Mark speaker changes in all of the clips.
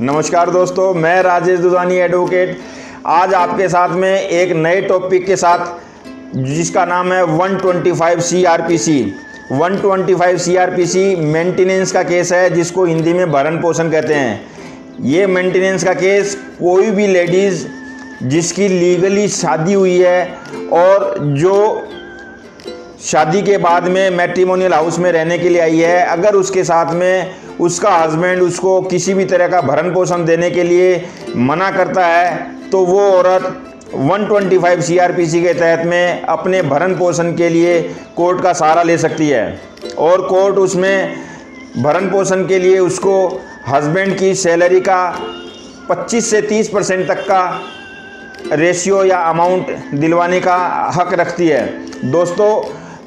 Speaker 1: नमस्कार दोस्तों, मैं राजेश दुदानी एडवोकेट आज आपके साथ में एक नए टॉपिक के साथ, जिसका नाम है 125 सीआरपीसी 125 सीआरपीसी मेंटेनेंस का केस है, जिसको हिंदी में भरण पोषण कहते हैं। ये मेंटेनेंस का केस कोई भी लेडीज़ जिसकी लीगली शादी हुई है, और जो शादी के बाद में मैट्रीमोनियल हाउस में रहने के लिए आई है। अगर उसके साथ में उसका हस्बैंड उसको किसी भी तरह का भरण पोषण देने के लिए मना करता है तो वो औरत 125 सीआरपीसी के तहत में अपने भरण पोषण के लिए कोर्ट का सहारा ले सकती है। और कोर्ट उसमें भरण पोषण के लिए उसको हस्बैंड की सैलरी का 25 से 30 परसेंट तक का रेशियो या अमाउंट दिलवाने का हक रखती है। दोस्तों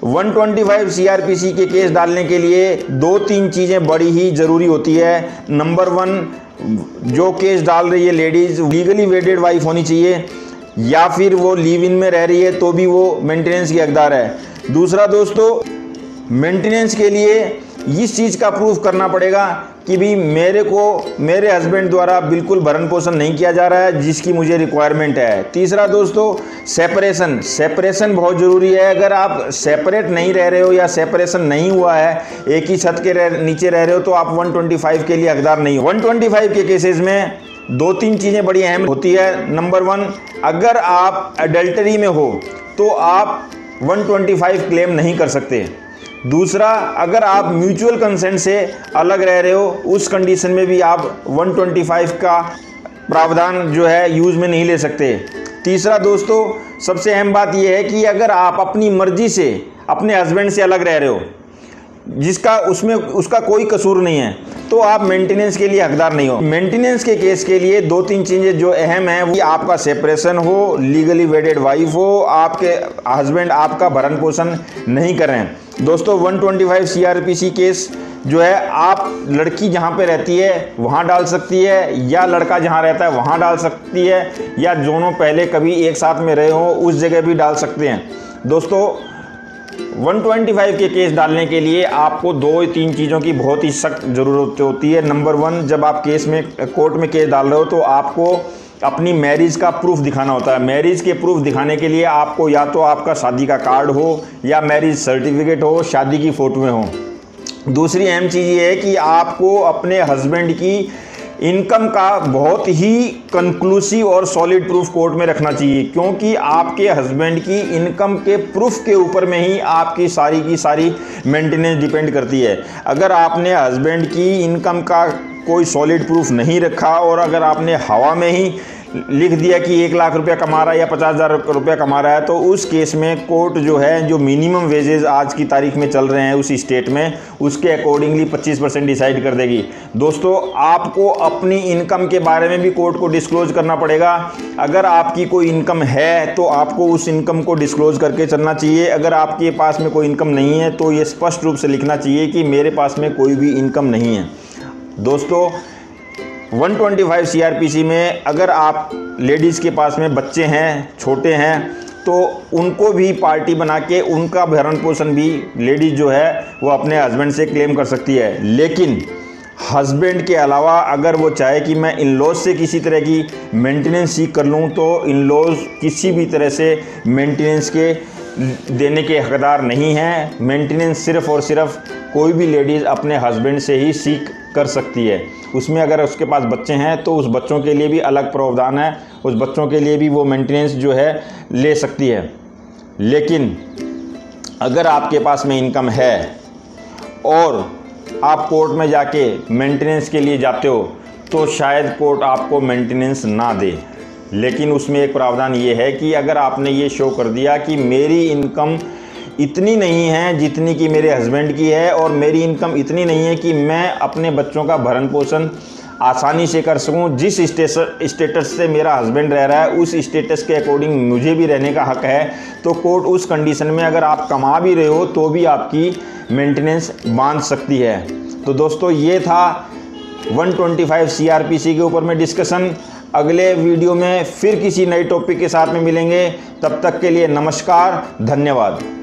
Speaker 1: 125 सीआरपीसी के केस डालने के लिए दो तीन चीज़ें बड़ी ही ज़रूरी होती है। नंबर वन जो केस डाल रही है लेडीज़ लीगली वेडेड वाइफ होनी चाहिए, या फिर वो लिव इन में रह रही है तो भी वो मेंटेनेंस की हकदार है। दूसरा दोस्तों मेंटेनेंस के लिए इस चीज़ का प्रूफ करना पड़ेगा कि भी मेरे को मेरे हस्बैंड द्वारा बिल्कुल भरण पोषण नहीं किया जा रहा है जिसकी मुझे रिक्वायरमेंट है। तीसरा दोस्तों सेपरेशन सेपरेशन बहुत ज़रूरी है। अगर आप सेपरेट नहीं रह रहे हो या सेपरेशन नहीं हुआ है एक ही छत के रह, नीचे रह रहे हो तो आप 125 के लिए हकदार नहीं हो। 125 के केसेस में दो तीन चीज़ें बड़ी अहम होती है। नंबर वन अगर आप अडल्टरी में हो तो आप 125 क्लेम नहीं कर सकते। दूसरा, अगर आप म्यूचुअल कंसेंट से अलग रह रहे हो, उस कंडीशन में भी आप 125 का प्रावधान जो है यूज़ में नहीं ले सकते। तीसरा दोस्तों, सबसे अहम बात यह है कि अगर आप अपनी मर्ज़ी से, अपने हस्बैंड से अलग रह रहे हो जिसका उसमें, उसका कोई कसूर नहीं है तो आप मेंटेनेंस के लिए हकदार नहीं हो। मेंटेनेंस के केस के लिए दो तीन चीज़ें जो अहम हैं, वो आपका सेपरेशन हो लीगली वेडेड वाइफ हो, आपके हस्बैंड आपका भरण पोषण नहीं कर रहे हैं। दोस्तों 125 सीआरपीसी केस जो है, आप लड़की जहाँ पे रहती है, वहाँ डाल सकती है, या लड़का जहाँ रहता है, वहाँ डाल सकती है, या दोनों पहले कभी एक साथ में रहे हो, उस जगह भी डाल सकते हैं। दोस्तों 125 के केस डालने के लिए आपको दो तीन चीज़ों की बहुत ही सख्त ज़रूरत होती है। नंबर वन जब आप केस में, कोर्ट में केस डाल रहे हो तो आपको अपनी मैरिज का प्रूफ दिखाना होता है। मैरिज के प्रूफ दिखाने के लिए आपको या तो आपका शादी का कार्ड हो, या मैरिज सर्टिफिकेट हो, शादी की फ़ोटोएँ हो। दूसरी अहम चीज़ ये है कि आपको अपने हस्बैंड की इनकम का बहुत ही कंक्लूसिव और सॉलिड प्रूफ कोर्ट में रखना चाहिए, क्योंकि आपके हस्बैंड की इनकम के प्रूफ के ऊपर में ही आपकी सारी की सारी मेंटेनेंस डिपेंड करती है। अगर आपने हस्बैंड की इनकम का कोई सॉलिड प्रूफ नहीं रखा और अगर आपने हवा में ही लिख दिया कि एक लाख रुपया कमा रहा है या पचास हज़ार रुपया कमा रहा है तो उस केस में कोर्ट जो है, जो मिनिमम वेजेस आज की तारीख में चल रहे हैं उस स्टेट में, उसके अकॉर्डिंगली 25 परसेंट डिसाइड कर देगी। दोस्तों, आपको अपनी इनकम के बारे में भी कोर्ट को डिस्क्लोज करना पड़ेगा। अगर आपकी कोई इनकम है तो आपको उस इनकम को डिस्क्लोज करके चलना चाहिए। अगर आपके पास में कोई इनकम नहीं है तो ये स्पष्ट रूप से लिखना चाहिए कि मेरे पास में कोई भी इनकम नहीं है। दोस्तों 125 सीआरपीसी में अगर आप लेडीज़ के पास में बच्चे हैं, छोटे हैं तो उनको भी पार्टी बना के उनका भरण पोषण भी लेडीज़ जो है, वो अपने हस्बैंड से क्लेम कर सकती है। लेकिन हस्बैंड के अलावा अगर वो चाहे कि मैं इन लॉज से किसी तरह की मेंटेनेंस सीख कर लूँ तो इन लॉज किसी भी तरह से मेंटेनेंस के देने के हकदार नहीं हैं। मेंटेनेंस सिर्फ़ और सिर्फ़ कोई भी लेडीज़ अपने हस्बैंड से ही सीख कर सकती है। उसमें अगर उसके पास बच्चे हैं तो उस बच्चों के लिए भी अलग प्रावधान है। उस बच्चों के लिए भी वो मेंटेनेंस जो है, ले सकती है। लेकिन अगर आपके पास में इनकम है और आप कोर्ट में जाके मेंटेनेंस के लिए जाते हो तो शायद कोर्ट आपको मेंटेनेंस ना दे। लेकिन उसमें एक प्रावधान ये है कि अगर आपने ये शो कर दिया कि मेरी इनकम इतनी नहीं है जितनी कि मेरे हस्बैंड की है और मेरी इनकम इतनी नहीं है कि मैं अपने बच्चों का भरण पोषण आसानी से कर सकूँ। जिस स्टेटस से मेरा हस्बैंड रह रहा है, उस स्टेटस के अकॉर्डिंग मुझे भी रहने का हक है। तो कोर्ट उस कंडीशन में अगर आप कमा भी रहे हो तो भी आपकी मेंटेनेंस बाँध सकती है। तो दोस्तों, ये था 125 सीआरपीसी के ऊपर में डिस्कशन। अगले वीडियो में फिर किसी नए टॉपिक के साथ में मिलेंगे। तब तक के लिए नमस्कार, धन्यवाद।